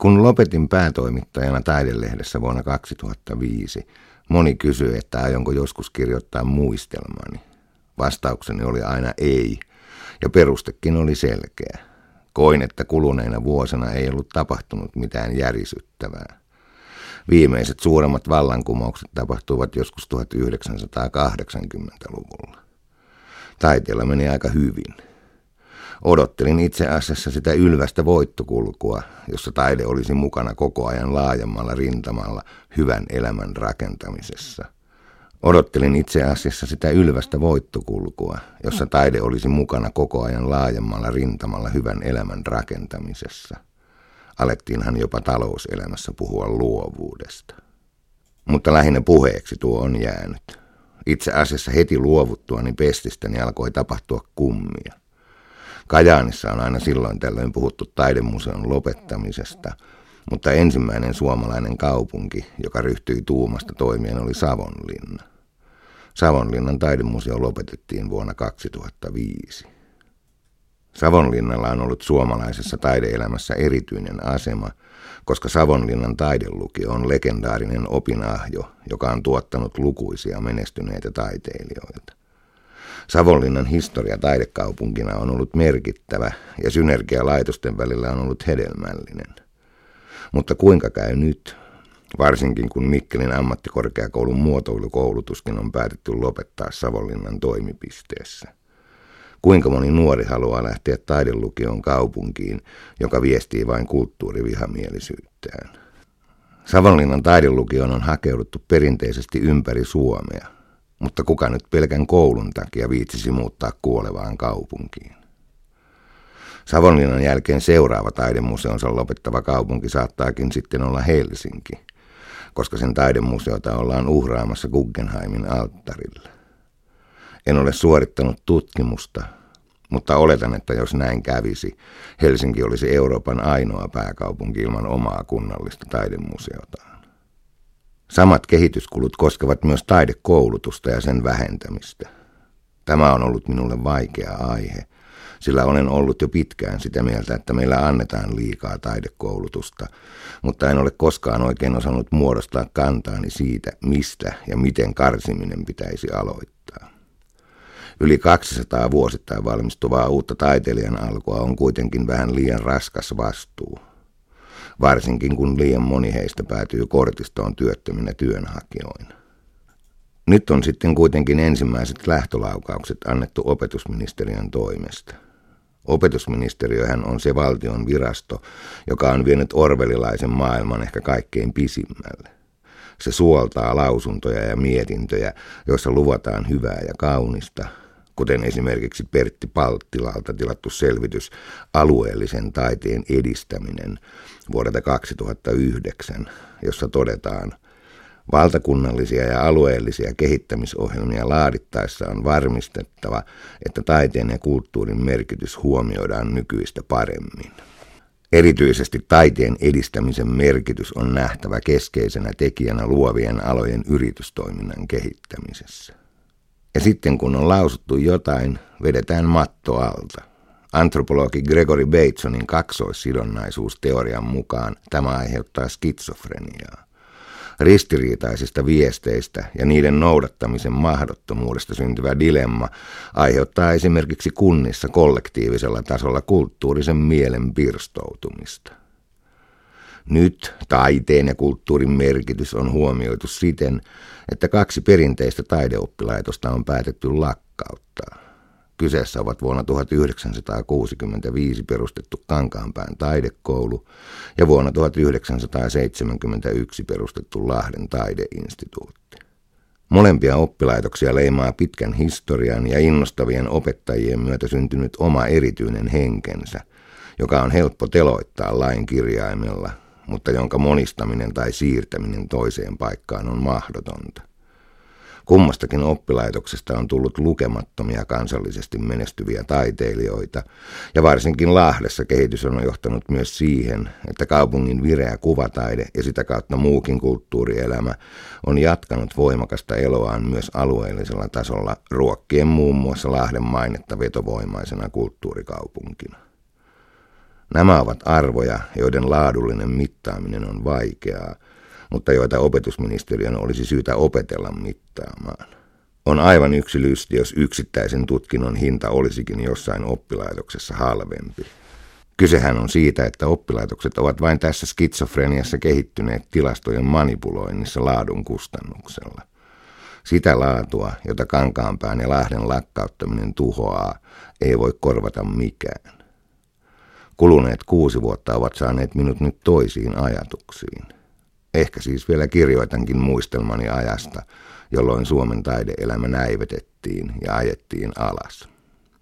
Kun lopetin päätoimittajana Taidelehdessä vuonna 2005, moni kysyi, että aionko joskus kirjoittaa muistelmani. Vastaukseni oli aina ei, ja perustekin oli selkeä. Koin, että kuluneina vuosina ei ollut tapahtunut mitään järisyttävää. Viimeiset suuremmat vallankumoukset tapahtuivat joskus 1980-luvulla. Taiteella meni aika hyvin. Odottelin itse asiassa sitä ylvästä voittokulkua, jossa taide olisi mukana koko ajan laajemmalla rintamalla hyvän elämän rakentamisessa. Odottelin itse asiassa sitä ylvästä voittokulkua, jossa taide olisi mukana koko ajan laajemmalla rintamalla hyvän elämän rakentamisessa. Alettiinhan jopa talouselämässä puhua luovuudesta. Mutta lähinnä puheeksi tuo on jäänyt. Itse asiassa heti luovuttuani pestistäni alkoi tapahtua kummia. Kajaanissa on aina silloin tällöin puhuttu taidemuseon lopettamisesta, mutta ensimmäinen suomalainen kaupunki, joka ryhtyi tuumasta toimien, oli Savonlinna. Savonlinnan taidemuseo lopetettiin vuonna 2005. Savonlinnalla on ollut suomalaisessa taideelämässä erityinen asema, koska Savonlinnan taidelukio on legendaarinen opinahjo, joka on tuottanut lukuisia menestyneitä taiteilijoita. Savonlinnan historia taidekaupunkina on ollut merkittävä ja synergia laitosten välillä on ollut hedelmällinen. Mutta kuinka käy nyt, varsinkin kun Mikkelin ammattikorkeakoulun muotoilukoulutuskin on päätetty lopettaa Savonlinnan toimipisteessä? Kuinka moni nuori haluaa lähteä taidelukioon kaupunkiin, joka viestii vain kulttuurivihamielisyyttään? Savonlinnan taidelukioon on hakeuduttu perinteisesti ympäri Suomea – mutta kuka nyt pelkän koulun takia viitsisi muuttaa kuolevaan kaupunkiin? Savonlinnan jälkeen seuraava taidemuseonsa lopettava kaupunki saattaakin sitten olla Helsinki, koska sen taidemuseota ollaan uhraamassa Guggenheimin alttarilla. En ole suorittanut tutkimusta, mutta oletan, että jos näin kävisi, Helsinki olisi Euroopan ainoa pääkaupunki ilman omaa kunnallista taidemuseotaan. Samat kehityskulut koskevat myös taidekoulutusta ja sen vähentämistä. Tämä on ollut minulle vaikea aihe, sillä olen ollut jo pitkään sitä mieltä, että meillä annetaan liikaa taidekoulutusta, mutta en ole koskaan oikein osannut muodostaa kantaani siitä, mistä ja miten karsiminen pitäisi aloittaa. Yli 200 vuosittain valmistuvaa uutta taiteilijan alkua on kuitenkin vähän liian raskas vastuu – varsinkin kun liian moni heistä päätyy kortistoon työttöminä työnhakijoina. Nyt on sitten kuitenkin ensimmäiset lähtölaukaukset annettu opetusministeriön toimesta. Opetusministeriöhän on se valtion virasto, joka on vienyt orvelilaisen maailman ehkä kaikkein pisimmälle. Se suoltaa lausuntoja ja mietintöjä, joissa luvataan hyvää ja kaunista, kuten esimerkiksi Pertti Palttilalta tilattu selvitys Alueellisen taiteen edistäminen vuodelta 2009, jossa todetaan, Valtakunnallisia ja alueellisia kehittämisohjelmia laadittaessa on varmistettava, että taiteen ja kulttuurin merkitys huomioidaan nykyistä paremmin. Erityisesti taiteen edistämisen merkitys on nähtävä keskeisenä tekijänä luovien alojen yritystoiminnan kehittämisessä. Ja sitten kun on lausuttu jotain, vedetään matto alta. Antropologi Gregory Batesonin kaksoissidonnaisuusteorian mukaan tämä aiheuttaa skitsofreniaa. Ristiriitaisista viesteistä ja niiden noudattamisen mahdottomuudesta syntyvä dilemma aiheuttaa esimerkiksi kunnissa kollektiivisella tasolla kulttuurisen mielen pirstoutumista. Nyt taiteen ja kulttuurin merkitys on huomioitu siten, että kaksi perinteistä taideoppilaitosta on päätetty lakkauttaa. Kyseessä ovat vuonna 1965 perustettu Kankaanpään taidekoulu ja vuonna 1971 perustettu Lahden taideinstituutti. Molempia oppilaitoksia leimaa pitkän historian ja innostavien opettajien myötä syntynyt oma erityinen henkensä, joka on helppo teloittaa lain kirjaimella mutta jonka monistaminen tai siirtäminen toiseen paikkaan on mahdotonta. Kummastakin oppilaitoksesta on tullut lukemattomia kansallisesti menestyviä taiteilijoita, ja varsinkin Lahdessa kehitys on johtanut myös siihen, että kaupungin vireä kuvataide ja sitä kautta muukin kulttuurielämä on jatkanut voimakasta eloaan myös alueellisella tasolla ruokkien muun muassa Lahden mainetta vetovoimaisena kulttuurikaupunkina. Nämä ovat arvoja, joiden laadullinen mittaaminen on vaikeaa, mutta joita opetusministeriön olisi syytä opetella mittaamaan. On aivan yksi lysti, jos yksittäisen tutkinnon hinta olisikin jossain oppilaitoksessa halvempi. Kysehän on siitä, että oppilaitokset ovat vain tässä skitsofreniassa kehittyneet tilastojen manipuloinnissa laadun kustannuksella. Sitä laatua, jota Kankaanpään ja Lahden lakkauttaminen tuhoaa, ei voi korvata mikään. Kuluneet kuusi vuotta ovat saaneet minut nyt toisiin ajatuksiin. Ehkä siis vielä kirjoitankin muistelmani ajasta, jolloin Suomen taideelämä näivetettiin ja ajettiin alas.